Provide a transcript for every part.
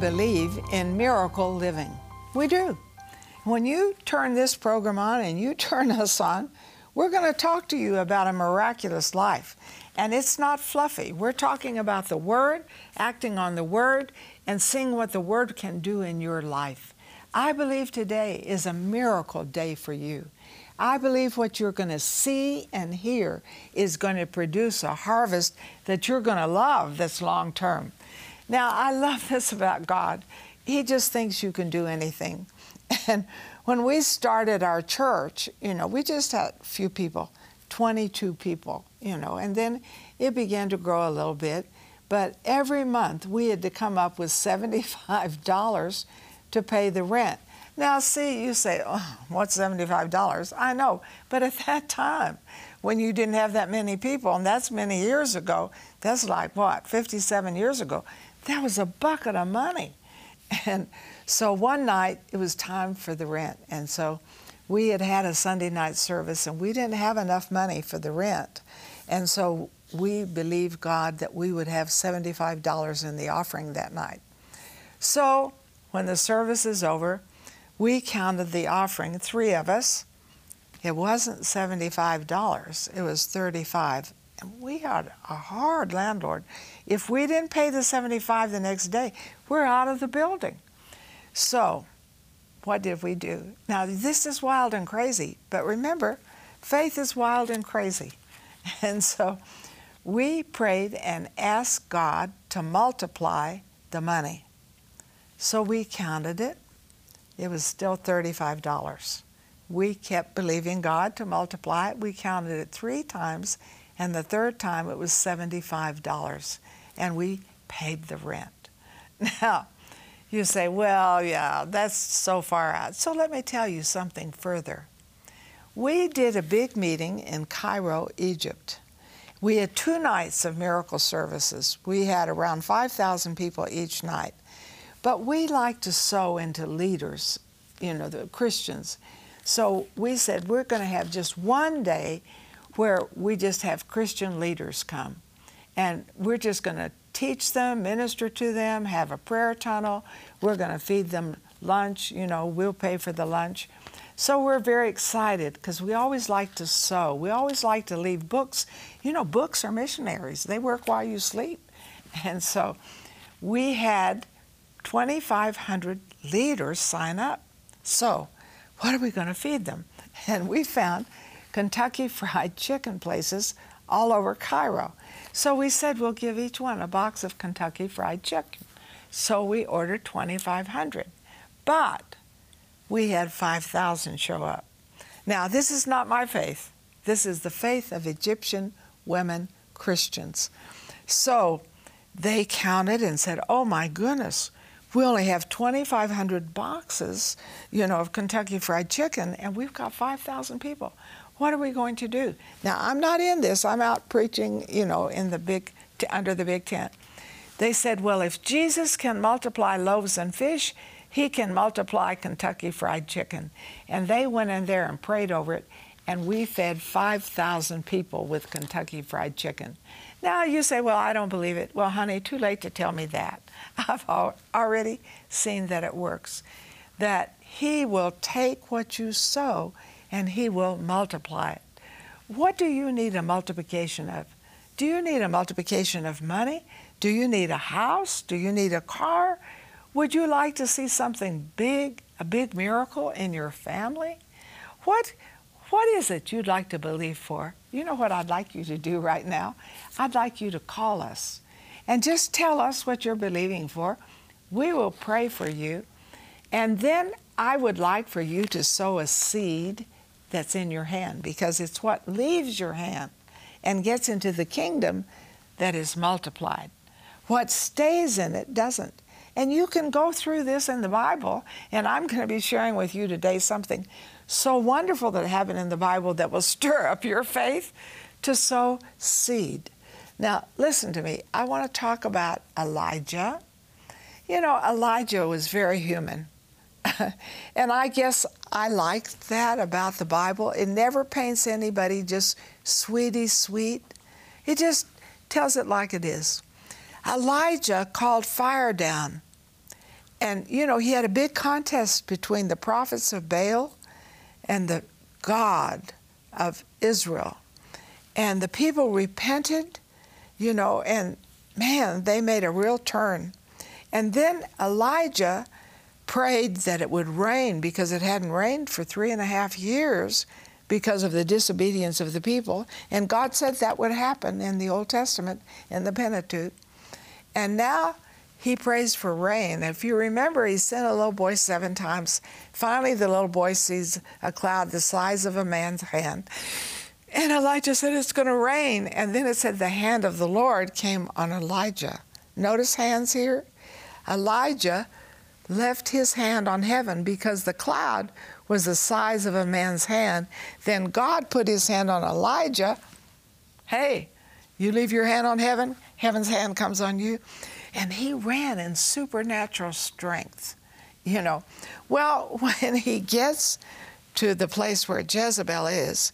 Believe in miracle living. We do. When you turn this program on and you turn us on, we're going to talk to you about a miraculous life. And it's not fluffy. We're talking about the Word, acting on the Word, and seeing what the Word can do in your life. I believe today is a miracle day for you. I believe what you're going to see and hear is going to produce a harvest that you're going to love that's long term. Now, I love this about God. He just thinks you can do anything. And when we started our church, you know, we just had a few people, 22 people, you know, and then it began to grow a little bit. But every month we had to come up with $75 to pay the rent. Now, see, you say, oh, what's $75? I know, but at that time, when you didn't have that many people, and that's many years ago, that's like what, 57 years ago, that was a bucket of money. And so one night it was time for the rent. And so we had had a Sunday night service and we didn't have enough money for the rent. And so we believed God that we would have $75 in the offering that night. So when the service is over, we counted the offering, three of us. It wasn't $75, it was 35 and we had a hard landlord. If we didn't pay the 75 the next day, we're out of the building. So, what did we do? Now, this is wild and crazy, but remember, faith is wild and crazy. And so we prayed and asked God to multiply the money. So we counted it. It was still $35. We kept believing God to multiply it. We counted it three times, and the third time it was $75. And we paid the rent. Now, you say, well, yeah, that's so far out. So let me tell you something further. We did a big meeting in Cairo, Egypt. We had two nights of miracle services. We had around 5,000 people each night. But we like to sow into leaders, you know, the Christians. So we said we're going to have just one day where we just have Christian leaders come. And we're just going to teach them, minister to them, have a prayer tunnel. We're going to feed them lunch, you know, we'll pay for the lunch. So we're very excited because we always like to sow. We always like to leave books. You know, books are missionaries, they work while you sleep. And so we had 2,500 leaders sign up. So, what are we going to feed them? And we found Kentucky Fried Chicken places all over Cairo. So we said we'll give each one a box of Kentucky Fried Chicken. So we ordered 2,500. But we had 5,000 show up. Now, this is not my faith. This is the faith of Egyptian women Christians. So they counted and said, oh my goodness, we only have 2,500 boxes, you know, of Kentucky Fried Chicken, and we've got 5,000 people. What are we going to do? Now, I'm not in this. I'm out preaching, you know, in the big, t- under the big tent. They said, well, if Jesus can multiply loaves and fish, he can multiply Kentucky Fried Chicken. And they went in there and prayed over it, and we fed 5,000 people with Kentucky Fried Chicken. Now you say, well, I don't believe it. Well, honey, too late to tell me that. I've already seen that it works. That He will take what you sow and He will multiply it. What do you need a multiplication of? Do you need a multiplication of money? Do you need a house? Do you need a car? Would you like to see something big, a big miracle in your family? What, what is it you'd like to believe for? You know what I'd like you to do right now? I'd like you to call us and just tell us what you're believing for. We will pray for you. And then I would like for you to sow a seed that's in your hand because it's what leaves your hand and gets into the kingdom that is multiplied. What stays in it doesn't. And you can go through this in the Bible, and I'm going to be sharing with you today something so wonderful that happened in the Bible that will stir up your faith to sow seed. Now, listen to me. I want to talk about Elijah. You know, Elijah was very human. and I guess I like that about the Bible. It never paints anybody just sweetie sweet. It just tells it like it is. Elijah called fire down. And, you know, he had a big contest between the prophets of Baal and the God of Israel. And the people repented, you know, and man, they made a real turn. And then Elijah prayed that it would rain because it hadn't rained for three and a half years because of the disobedience of the people. And God said that would happen in the Old Testament, in the Pentateuch. And now he prays for rain. If you remember, he sent a little boy seven times. Finally, the little boy sees a cloud the size of a man's hand. And Elijah said, It's going to rain. And then it said, The hand of the Lord came on Elijah. Notice hands here? Elijah left his hand on heaven because the cloud was the size of a man's hand. Then God put his hand on Elijah. Hey, you leave your hand on heaven, heaven's hand comes on you. And he ran in supernatural strength, you know. Well, when he gets to the place where Jezebel is,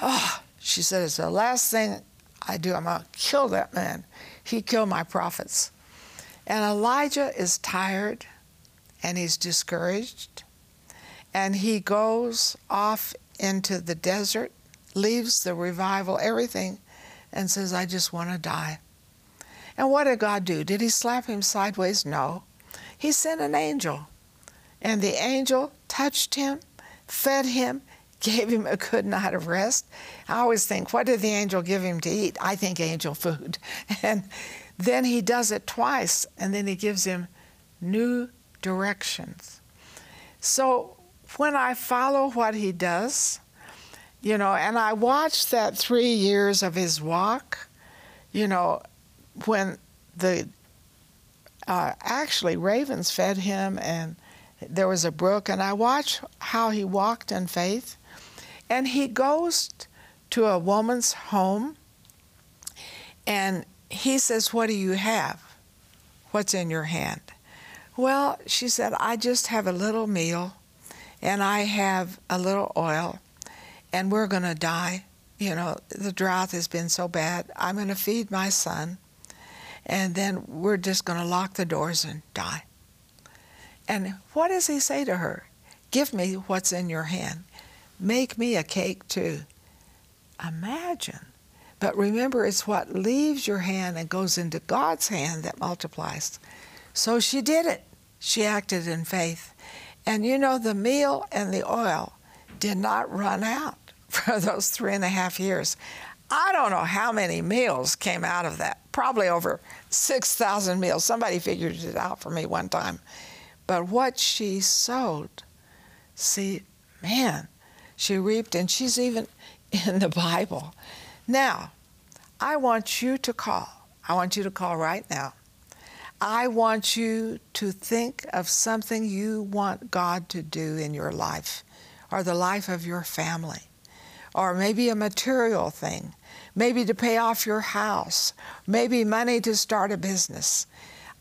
oh, she it's the last thing I do. I'm going to kill that man. He killed my prophets. And Elijah is tired and he's discouraged. And he goes off into the desert, leaves the revival, everything, and says, I just want to die. And what did God do? Did he slap him sideways? No. He sent an angel. And the angel touched him, fed him, gave him a good night of rest. I always think, what did the angel give him to eat? I think angel food. And then he does it twice, and then he gives him new directions. So when I follow what he does, you know, and I watch that three years of his walk, you know, when the uh, actually ravens fed him and there was a brook, and I watch how he walked in faith. And he goes to a woman's home and he says, What do you have? What's in your hand? Well, she said, I just have a little meal and I have a little oil and we're going to die. You know, the drought has been so bad. I'm going to feed my son and then we're just going to lock the doors and die. And what does he say to her? Give me what's in your hand. Make me a cake too. Imagine but remember, it's what leaves your hand and goes into God's hand that multiplies. So she did it. She acted in faith. And you know, the meal and the oil did not run out for those three and a half years. I don't know how many meals came out of that. Probably over 6,000 meals. Somebody figured it out for me one time. But what she sowed, see, man, she reaped, and she's even in the Bible. Now, I want you to call. I want you to call right now. I want you to think of something you want God to do in your life or the life of your family, or maybe a material thing, maybe to pay off your house, maybe money to start a business.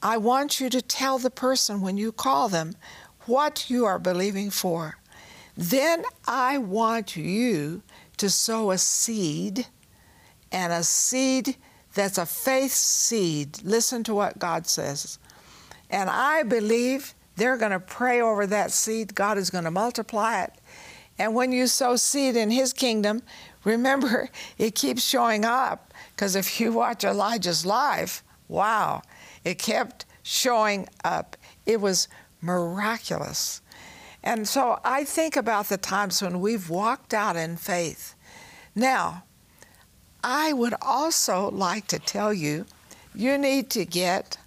I want you to tell the person when you call them what you are believing for. Then I want you to sow a seed and a seed that's a faith seed. Listen to what God says. And I believe they're going to pray over that seed. God is going to multiply it. And when you sow seed in His kingdom, remember, it keeps showing up. Because if you watch Elijah's life, wow, it kept showing up. It was miraculous. And so I think about the times when we've walked out in faith. Now, I would also like to tell you you need to get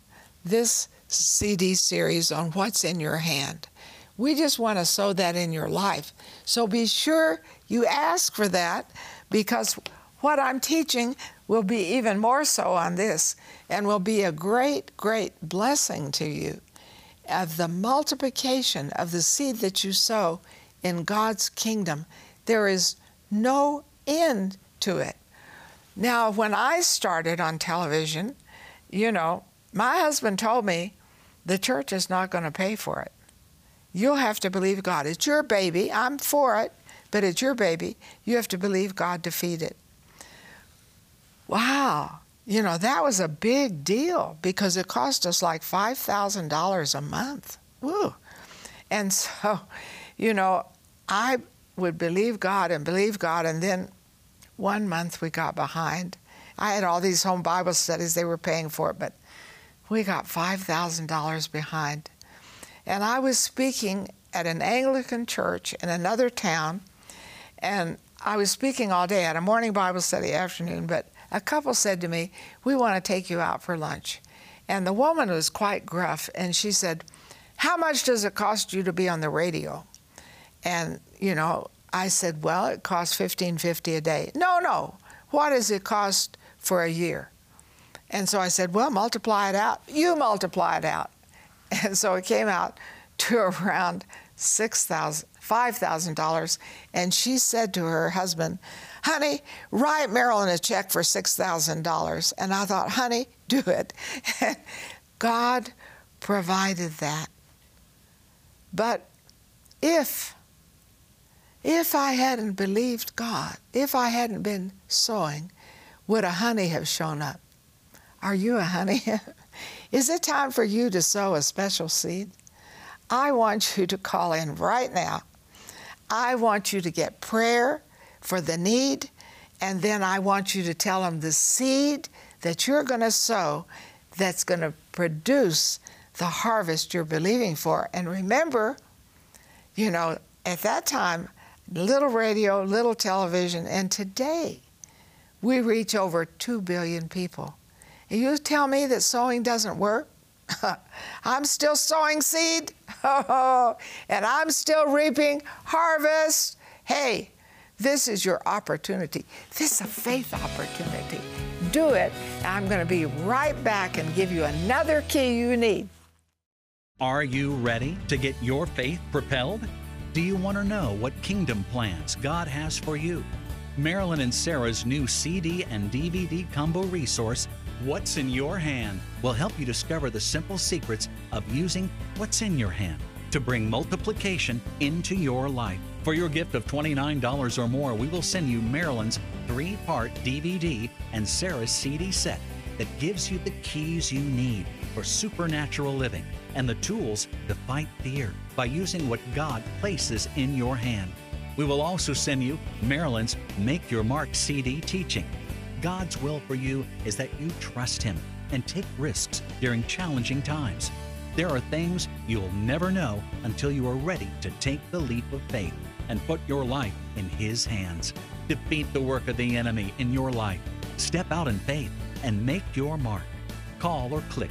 this CD series on what's in your hand. We just want to sow that in your life. So be sure you ask for that because what I'm teaching will be even more so on this and will be a great, great blessing to you of the multiplication of the seed that you sow in God's kingdom. There is no end to it. Now, when I started on television, you know, my husband told me the church is not going to pay for it. You'll have to believe God. It's your baby. I'm for it, but it's your baby. You have to believe God to feed it. Wow. you know, that was a big deal because it cost us like $5,000 a month. Woo. And so, you know, I would believe God and believe God, and then one month we got behind. I had all these home Bible studies, they were paying for it, but we got $5,000 behind. And I was speaking at an Anglican church in another town, and I was speaking all day at a morning Bible study afternoon, but a couple said to me, We want to take you out for lunch. And the woman was quite gruff, and she said, How much does it cost you to be on the radio? And, you know, I said, Well, it costs fifteen fifty a day. No, no. What does it cost for a year? And so I said, Well, multiply it out. You multiply it out. And so it came out to around six thousand $5,000. And she said to her husband, Honey, write Marilyn a check for $6,000. And I thought, Honey, do it. And God provided that. But if, if I hadn't believed God, if I hadn't been sowing, would a honey have shown up? Are you a honey? Is it time for you to sow a special seed? I want you to call in right now I want you to get prayer for the need, and then I want you to tell them the seed that you're going to sow that's going to produce the harvest you're believing for. And remember, you know, at that time, little radio, little television, and today we reach over 2 billion people. You tell me that sowing doesn't work? I'm still sowing seed, and I'm still reaping harvest. Hey, this is your opportunity. This is a faith opportunity. Do it. I'm going to be right back and give you another key you need. Are you ready to get your faith propelled? Do you want to know what kingdom plans God has for you? Marilyn and Sarah's new CD and DVD combo resource What's in Your Hand will help you discover the simple secrets of using what's in your hand to bring multiplication into your life. For your gift of $29 or more, we will send you Marilyn's three part DVD and Sarah's CD set that gives you the keys you need for supernatural living and the tools to fight fear by using what God places in your hand. We will also send you Marilyn's Make Your Mark CD teaching God's will for you is that you trust Him and take risks during challenging times. There are things you'll never know until you are ready to take the leap of faith and put your life in His hands. Defeat the work of the enemy in your life. Step out in faith and make your mark. Call or click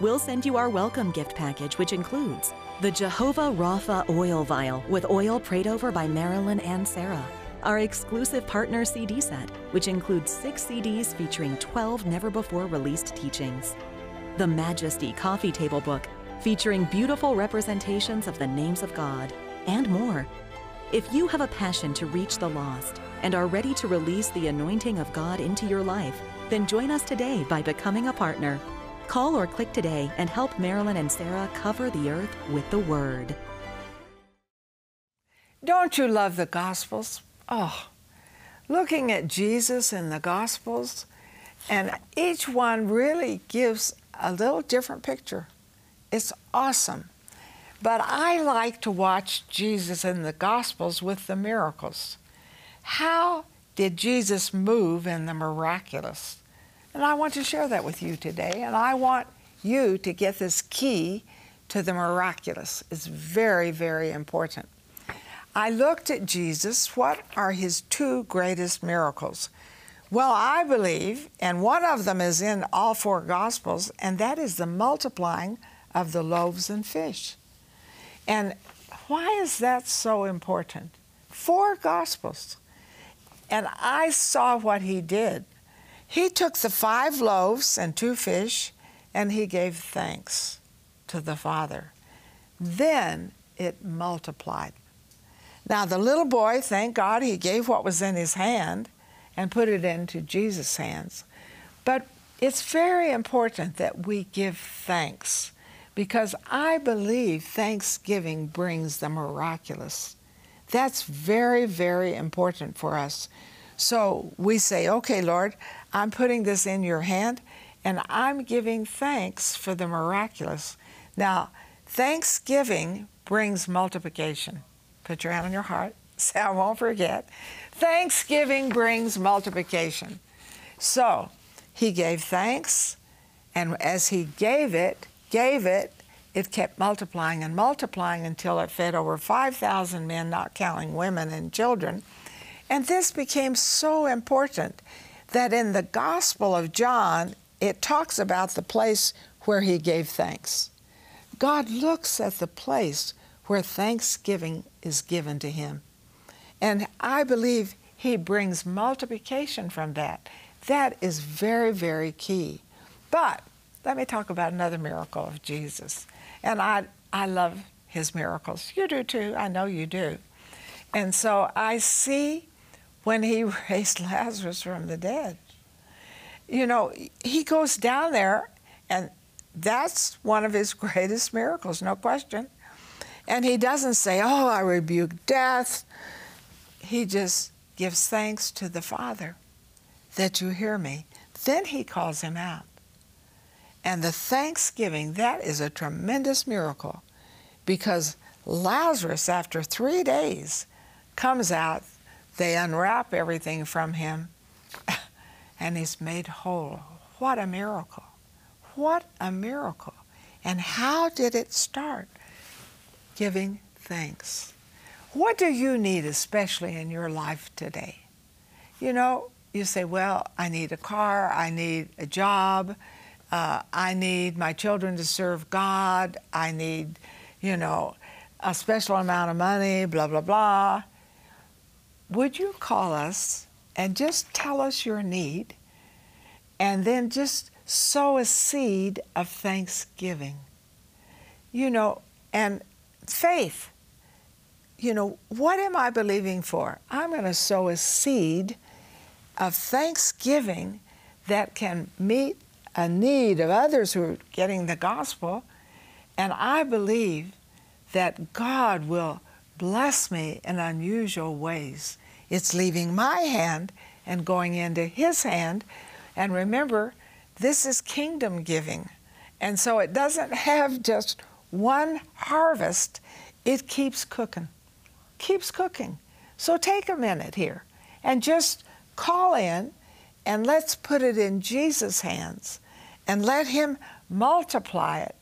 we'll send you our welcome gift package, which includes the Jehovah Rapha oil vial with oil prayed over by Marilyn and Sarah our exclusive partner CD set, which includes six CDs featuring 12 never before released teachings. The Majesty Coffee Table Book, featuring beautiful representations of the names of God, and more. If you have a passion to reach the lost and are ready to release the anointing of God into your life, then join us today by becoming a partner. Call or click today and help Marilyn and Sarah cover the earth with the Word. Don't you love the Gospels? Oh, looking at Jesus in the Gospels, and each one really gives a little different picture. It's awesome. But I like to watch Jesus in the Gospels with the miracles. How did Jesus move in the miraculous? And I want to share that with you today. And I want you to get this key to the miraculous. It's very, very important. I looked at Jesus. What are his two greatest miracles? Well, I believe, and one of them is in all four Gospels, and that is the multiplying of the loaves and fish. And why is that so important? Four Gospels. And I saw what he did. He took the five loaves and two fish, and he gave thanks to the Father. Then it multiplied. Now, the little boy, thank God, he gave what was in his hand and put it into Jesus' hands. But it's very important that we give thanks because I believe thanksgiving brings the miraculous. That's very, very important for us. So we say, okay, Lord, I'm putting this in your hand and I'm giving thanks for the miraculous. Now, thanksgiving brings multiplication. Put your hand on your heart. Say, I won't forget. Thanksgiving brings multiplication. So he gave thanks, and as he gave it, gave it, it kept multiplying and multiplying until it fed over 5,000 men, not counting women and children. And this became so important that in the Gospel of John, it talks about the place where he gave thanks. God looks at the place where thanksgiving is given to him. And I believe he brings multiplication from that. That is very, very key. But let me talk about another miracle of Jesus. And I, I love his miracles. You do too. I know you do. And so I see when he raised Lazarus from the dead. You know, he goes down there, and that's one of his greatest miracles, no question. And he doesn't say, Oh, I rebuke death. He just gives thanks to the Father that you hear me. Then he calls him out. And the thanksgiving, that is a tremendous miracle because Lazarus, after three days, comes out. They unwrap everything from him, and he's made whole. What a miracle! What a miracle! And how did it start? Giving thanks. What do you need, especially in your life today? You know, you say, well, I need a car, I need a job, uh, I need my children to serve God, I need, you know, a special amount of money, blah, blah, blah. Would you call us and just tell us your need and then just sow a seed of thanksgiving? You know, and faith. You know, what am I believing for? I'm going to sow a seed of thanksgiving that can meet a need of others who are getting the gospel. And I believe that God will bless me in unusual ways. It's leaving my hand and going into His hand. And remember, this is kingdom giving. And so it doesn't have just one harvest, it keeps cooking, keeps cooking. So take a minute here and just call in and let's put it in Jesus' hands and let Him multiply it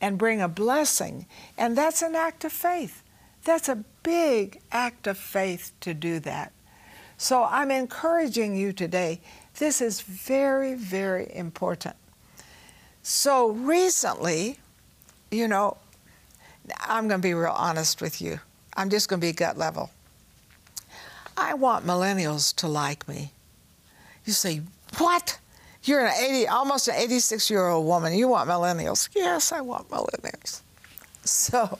and bring a blessing. And that's an act of faith. That's a big act of faith to do that. So I'm encouraging you today. This is very, very important. So recently, you know, I'm going to be real honest with you. I'm just going to be gut level. I want millennials to like me. You say, What? You're an 80, almost an 86 year old woman. You want millennials? Yes, I want millennials. So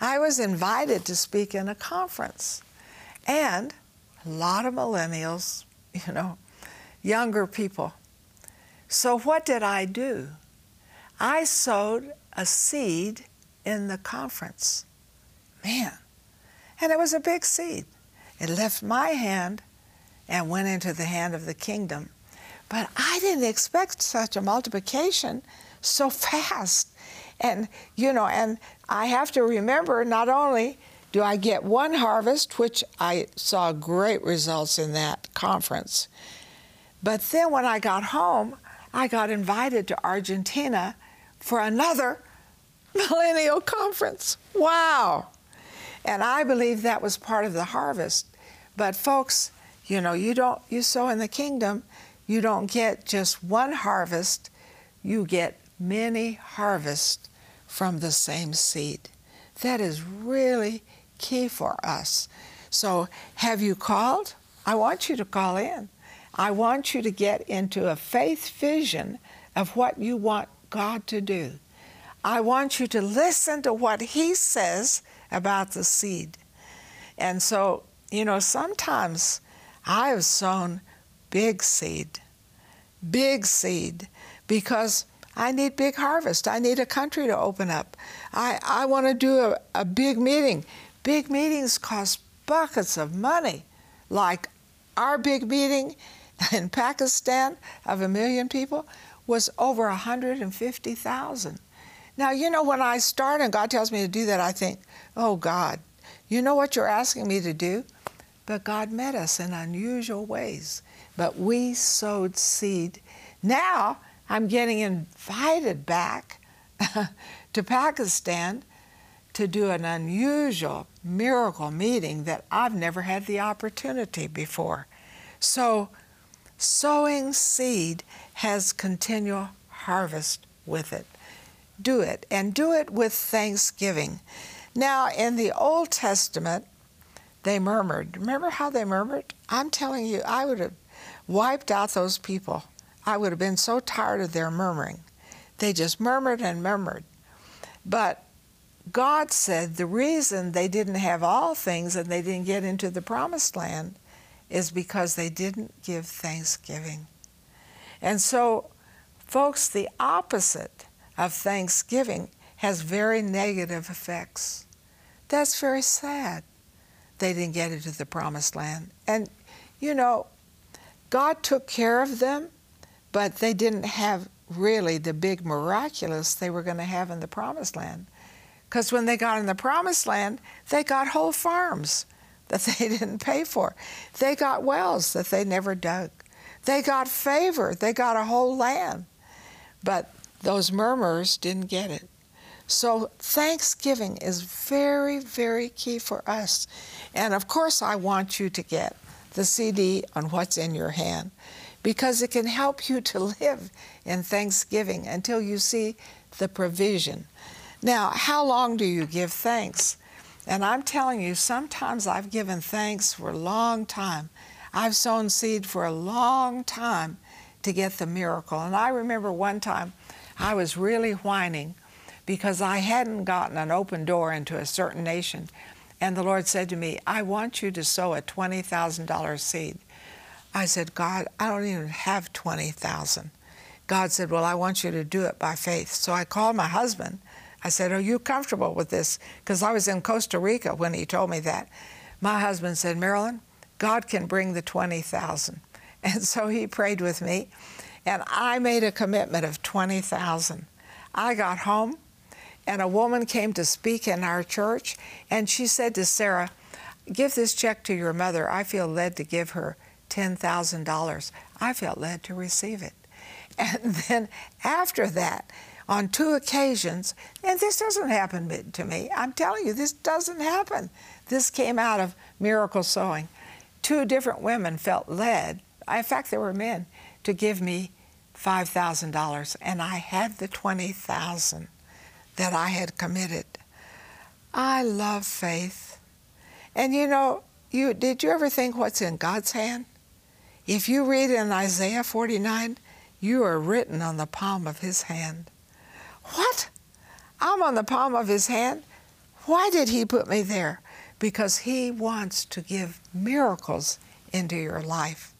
I was invited to speak in a conference. And a lot of millennials, you know, younger people. So what did I do? I sowed a seed in the conference. Man. And it was a big seed. It left my hand and went into the hand of the kingdom. But I didn't expect such a multiplication so fast. And, you know, and I have to remember not only do I get one harvest, which I saw great results in that conference, but then when I got home, I got invited to Argentina for another millennial conference. Wow. And I believe that was part of the harvest. But folks, you know, you don't you sow in the kingdom, you don't get just one harvest, you get many harvests from the same seed. That is really key for us. So, have you called? I want you to call in. I want you to get into a faith vision of what you want God to do. I want you to listen to what He says about the seed. And so, you know, sometimes I have sown big seed, big seed, because I need big harvest. I need a country to open up. I, I want to do a, a big meeting. Big meetings cost buckets of money, like our big meeting in Pakistan of a million people was over 150,000. Now, you know, when I start and God tells me to do that, I think, oh, God, you know what you're asking me to do? But God met us in unusual ways. But we sowed seed. Now I'm getting invited back to Pakistan to do an unusual miracle meeting that I've never had the opportunity before. So, sowing seed has continual harvest with it. Do it, and do it with thanksgiving. Now, in the Old Testament, they murmured. Remember how they murmured? I'm telling you, I would have wiped out those people. I would have been so tired of their murmuring. They just murmured and murmured. But God said the reason they didn't have all things and they didn't get into the promised land is because they didn't give thanksgiving. And so, folks, the opposite of thanksgiving has very negative effects. That's very sad. They didn't get into the promised land. And, you know, God took care of them, but they didn't have really the big miraculous they were going to have in the promised land. Because when they got in the promised land, they got whole farms that they didn't pay for. They got wells that they never dug. They got favor. They got a whole land. But those murmurs didn't get it. So Thanksgiving is very, very key for us. And of course, I want you to get the CD on what's in your hand because it can help you to live in Thanksgiving until you see the provision. Now, how long do you give thanks? And I'm telling you, sometimes I've given thanks for a long time. I've sown seed for a long time to get the miracle. And I remember one time I was really whining because I hadn't gotten an open door into a certain nation. And the Lord said to me, I want you to sow a $20,000 seed. I said, God, I don't even have 20,000. God said, Well, I want you to do it by faith. So I called my husband I said, Are you comfortable with this? Because I was in Costa Rica when he told me that. My husband said, Marilyn, God can bring the 20,000. And so he prayed with me, and I made a commitment of 20,000. I got home, and a woman came to speak in our church, and she said to Sarah, Give this check to your mother. I feel led to give her $10,000. I felt led to receive it. And then after that, on two occasions, and this doesn't happen to me. I'm telling you, this doesn't happen. This came out of miracle sowing. Two different women felt led, in fact, there were men, to give me $5,000, and I had the 20,000 that I had committed. I love faith. And you know, you did you ever think what's in God's hand? If you read in Isaiah 49, you are written on the palm of his hand. What? I'm on the palm of his hand? Why did he put me there? Because he wants to give miracles into your life.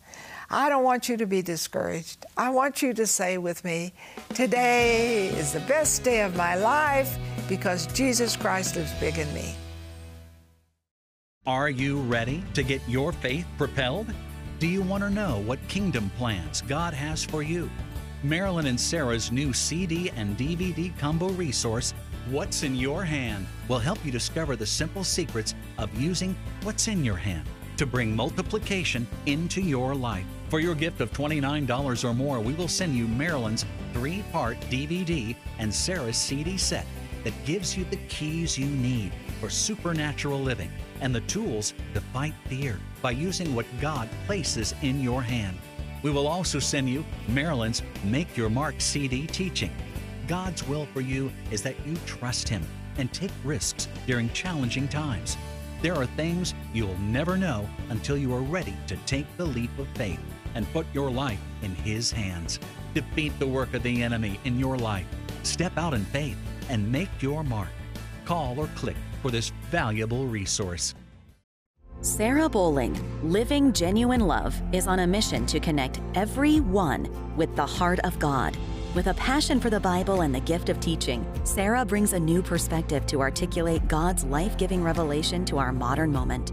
I don't want you to be discouraged. I want you to say with me, Today is the best day of my life because Jesus Christ lives big in me. Are you ready to get your faith propelled? Do you want to know what kingdom plans God has for you? Marilyn and Sarah's new CD and DVD combo resource, What's in Your Hand, will help you discover the simple secrets of using what's in your hand to bring multiplication into your life. For your gift of $29 or more, we will send you Marilyn's three part DVD and Sarah's CD set that gives you the keys you need for supernatural living and the tools to fight fear by using what God places in your hand. We will also send you Marilyn's Make Your Mark CD teaching. God's will for you is that you trust Him and take risks during challenging times. There are things you'll never know until you are ready to take the leap of faith and put your life in His hands. Defeat the work of the enemy in your life Step out in faith and make your mark. Call or click for this valuable resource. Sarah Bowling, Living Genuine Love, is on a mission to connect everyone with the heart of God. With a passion for the Bible and the gift of teaching, Sarah brings a new perspective to articulate God's life giving revelation to our modern moment.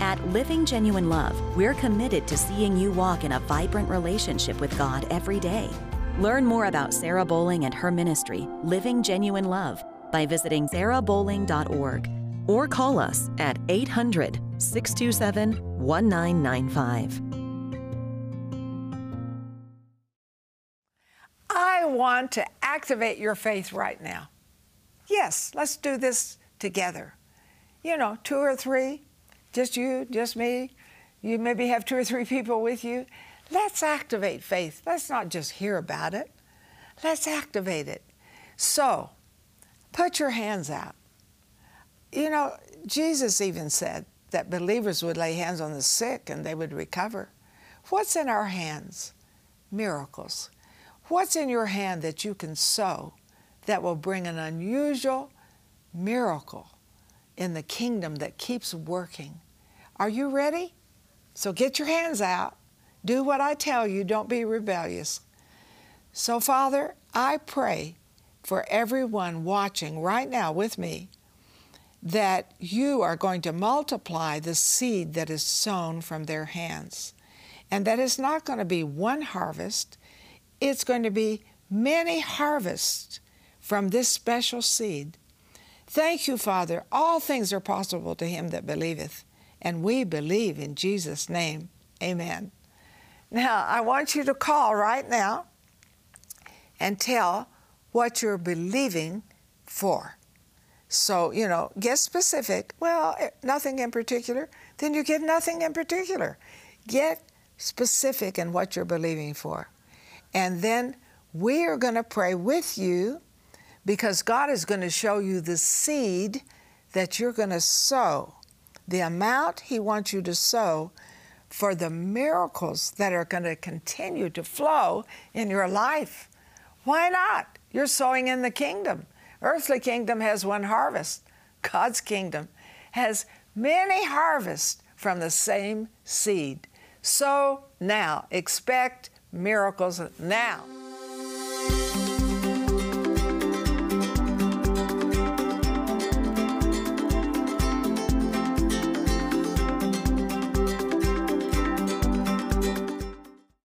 At Living Genuine Love, we're committed to seeing you walk in a vibrant relationship with God every day. Learn more about Sarah Bowling and her ministry, Living Genuine Love, by visiting sarahbowling.org or call us at 800 627 1995. I want to activate your faith right now. Yes, let's do this together. You know, two or three, just you, just me. You maybe have two or three people with you. Let's activate faith. Let's not just hear about it. Let's activate it. So, put your hands out. You know, Jesus even said that believers would lay hands on the sick and they would recover. What's in our hands? Miracles. What's in your hand that you can sow that will bring an unusual miracle in the kingdom that keeps working? Are you ready? So get your hands out. Do what I tell you. Don't be rebellious. So, Father, I pray for everyone watching right now with me that you are going to multiply the seed that is sown from their hands. And that it's not going to be one harvest, it's going to be many harvests from this special seed. Thank you, Father. All things are possible to him that believeth, and we believe in Jesus' name. Amen. Now, I want you to call right now and tell what you're believing for. So, you know, get specific. Well, eh, nothing in particular. Then you get nothing in particular. Get specific in what you're believing for. And then we are going to pray with you because God is going to show you the seed that you're going to sow, the amount He wants you to sow for the miracles that are going to continue to flow in your life. Why not? You're sowing in the kingdom. Earthly kingdom has one harvest. God's kingdom has many harvests from the same seed. So now expect miracles now.